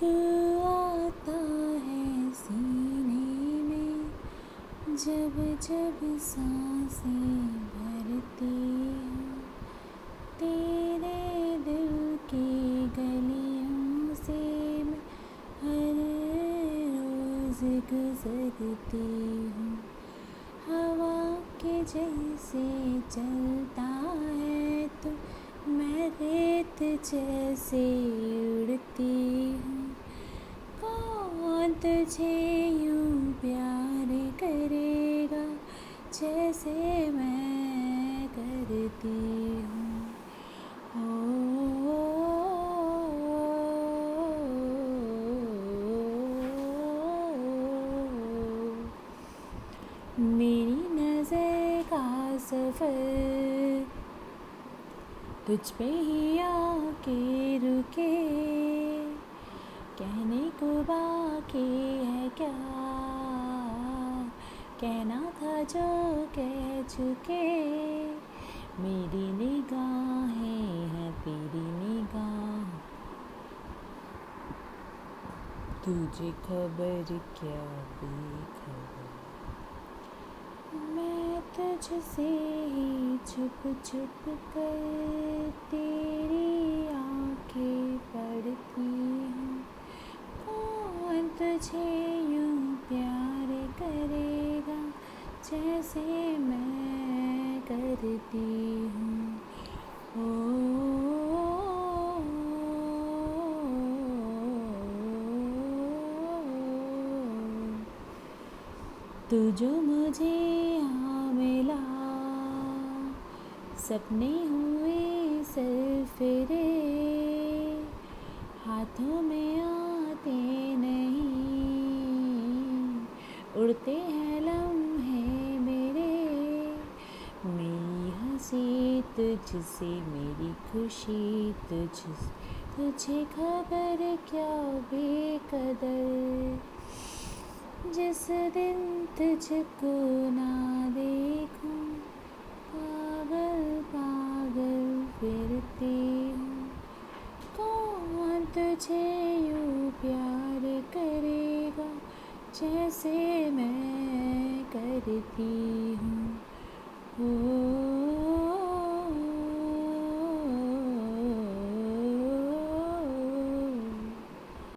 तू आता है सीने में, जब जब साँसें भरती हूँ। तेरे दिल की गलियों से मैं हर रोज गुजरती हूँ। हवा के जैसे चलता है तो मैं रेत जैसे उड़ती तुझे यूँ प्यार करेगा, जैसे मैं करती हूँ। मेरी नज़र का सफ़र तुझ पे ही आके रुके। कहने को बाकी है क्या? कहना था जो कह चुके। मेरी निगाहें हैं तेरी निगाह। तुझे खबर क्या बेखबर? मैं तुझसे ही छुप छुप कर तेरी आँखें पढ़ती हूँ कौन तुझे यूँ प्यार करेगा जैसे मैं करती हूँ। ओ। तू जो मुझे यहाँ मिला, सपने हुए सरफिरे हाथों में आते उड़ते हैं लम्हे मेरे। मेरी हँसी तुझसे, मेरी खुशी तुझसे। तुझे खबर क्या बेकदर? जिस दिन तुझको ना देखूँ, पागल पागल फिरती हूँ। कौन तुझे यूँ प्यार करेगा? जैसे मैं करती हूँ।